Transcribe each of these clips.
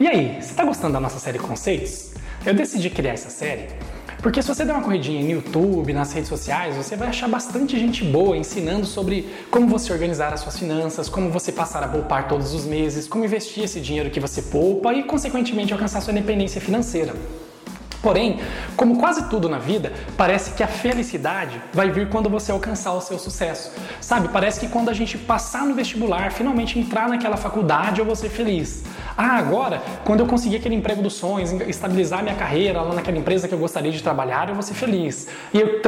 E aí, você está gostando da nossa série Conceitos? Eu decidi criar essa série porque se você der uma corridinha no YouTube, nas redes sociais, você vai achar bastante gente boa ensinando sobre como você organizar as suas finanças, como você passar a poupar todos os meses, como investir esse dinheiro que você poupa e, consequentemente, alcançar sua independência financeira. Porém, como quase tudo na vida, parece que a felicidade vai vir quando você alcançar o seu sucesso. Sabe, parece que quando a gente passar no vestibular, finalmente entrar naquela faculdade, eu vou ser feliz. Ah, agora, quando eu conseguir aquele emprego dos sonhos, estabilizar minha carreira lá naquela empresa que eu gostaria de trabalhar, eu vou ser feliz. E eu,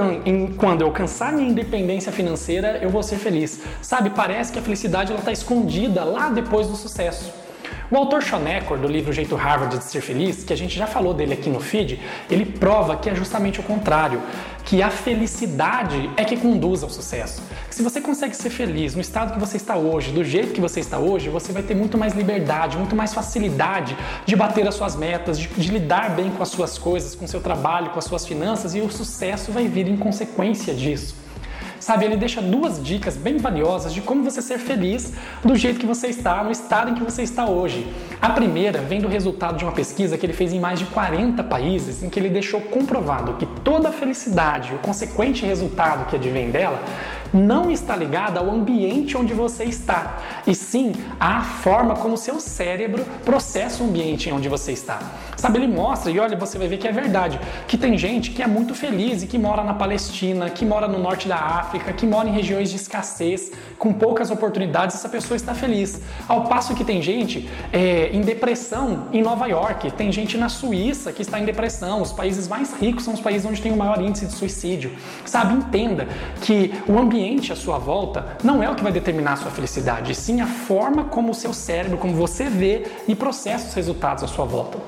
quando eu alcançar minha independência financeira, eu vou ser feliz. Sabe, parece que a felicidade está escondida lá depois do sucesso. O autor Sean Eckhor, do livro Jeito Harvard de Ser Feliz, que a gente já falou dele aqui no feed, ele prova que é justamente o contrário, que a felicidade é que conduz ao sucesso. Se você consegue ser feliz no estado que você está hoje, do jeito que você está hoje, você vai ter muito mais liberdade, muito mais facilidade de bater as suas metas, de, de lidar bem com as suas coisas, com o seu trabalho, com as suas finanças e o sucesso vai vir em consequência disso. Sabe, ele deixa duas dicas bem valiosas de como você ser feliz do jeito que você está, no estado em que você está hoje. A primeira vem do resultado de uma pesquisa que ele fez em mais de 40 países, em que ele deixou comprovado que toda a felicidade, o consequente resultado que advém dela, não está ligada ao ambiente onde você está, e sim à forma como seu cérebro processa o ambiente onde você está. Sabe, ele mostra, e olha, você vai ver que é verdade, que tem gente que é muito feliz e que mora na Palestina, que mora no norte da África, que mora em regiões de escassez, com poucas oportunidades, essa pessoa está feliz. Ao passo que tem gente é, em depressão em Nova York, tem gente na Suíça que está em depressão, os países mais ricos são os países onde tem o maior índice de suicídio. Sabe, entenda que o ambiente ambiente à sua volta não é o que vai determinar a sua felicidade, sim a forma como o seu cérebro, como você vê e processa os resultados à sua volta.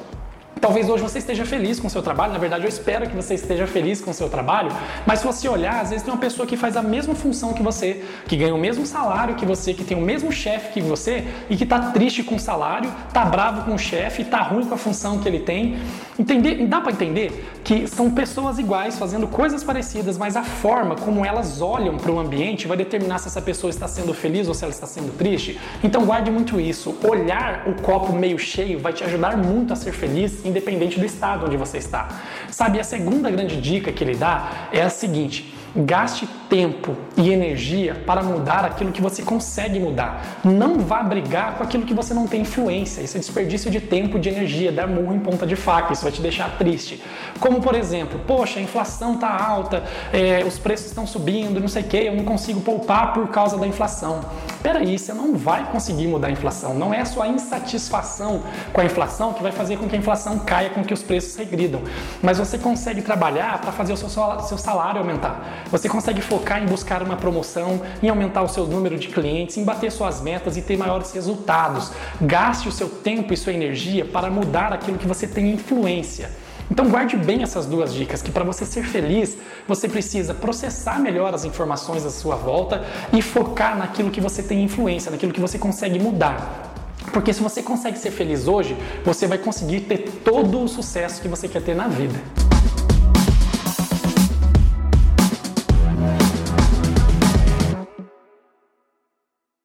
Talvez hoje você esteja feliz com o seu trabalho, na verdade eu espero que você esteja feliz com o seu trabalho, mas se você olhar, às vezes tem uma pessoa que faz a mesma função que você, que ganha o mesmo salário que você, que tem o mesmo chefe que você e que está triste com o salário, está bravo com o chefe, está ruim com a função que ele tem. Entender, dá para entender que são pessoas iguais fazendo coisas parecidas, mas a forma como elas olham para o ambiente vai determinar se essa pessoa está sendo feliz ou se ela está sendo triste. Então guarde muito isso. Olhar o copo meio cheio vai te ajudar muito a ser feliz independente do estado onde você está. Sabe, a segunda grande dica que ele dá é a seguinte: gaste tempo e energia para mudar aquilo que você consegue mudar. Não vá brigar com aquilo que você não tem influência. Isso é desperdício de tempo, de energia, dar murro em ponta de faca. Isso vai te deixar triste. Como por exemplo, poxa, a inflação está alta, é, os preços estão subindo, não sei o que, eu não consigo poupar por causa da inflação. Peraí, você não vai conseguir mudar a inflação. Não é a sua insatisfação com a inflação que vai fazer com que a inflação caia, com que os preços regridam. Mas você consegue trabalhar para fazer o seu salário aumentar. Você consegue focar em buscar uma promoção, em aumentar o seu número de clientes, em bater suas metas e ter maiores resultados. Gaste o seu tempo e sua energia para mudar aquilo que você tem influência. Então guarde bem essas duas dicas, que para você ser feliz, você precisa processar melhor as informações à sua volta e focar naquilo que você tem influência, naquilo que você consegue mudar. Porque se você consegue ser feliz hoje, você vai conseguir ter todo o sucesso que você quer ter na vida.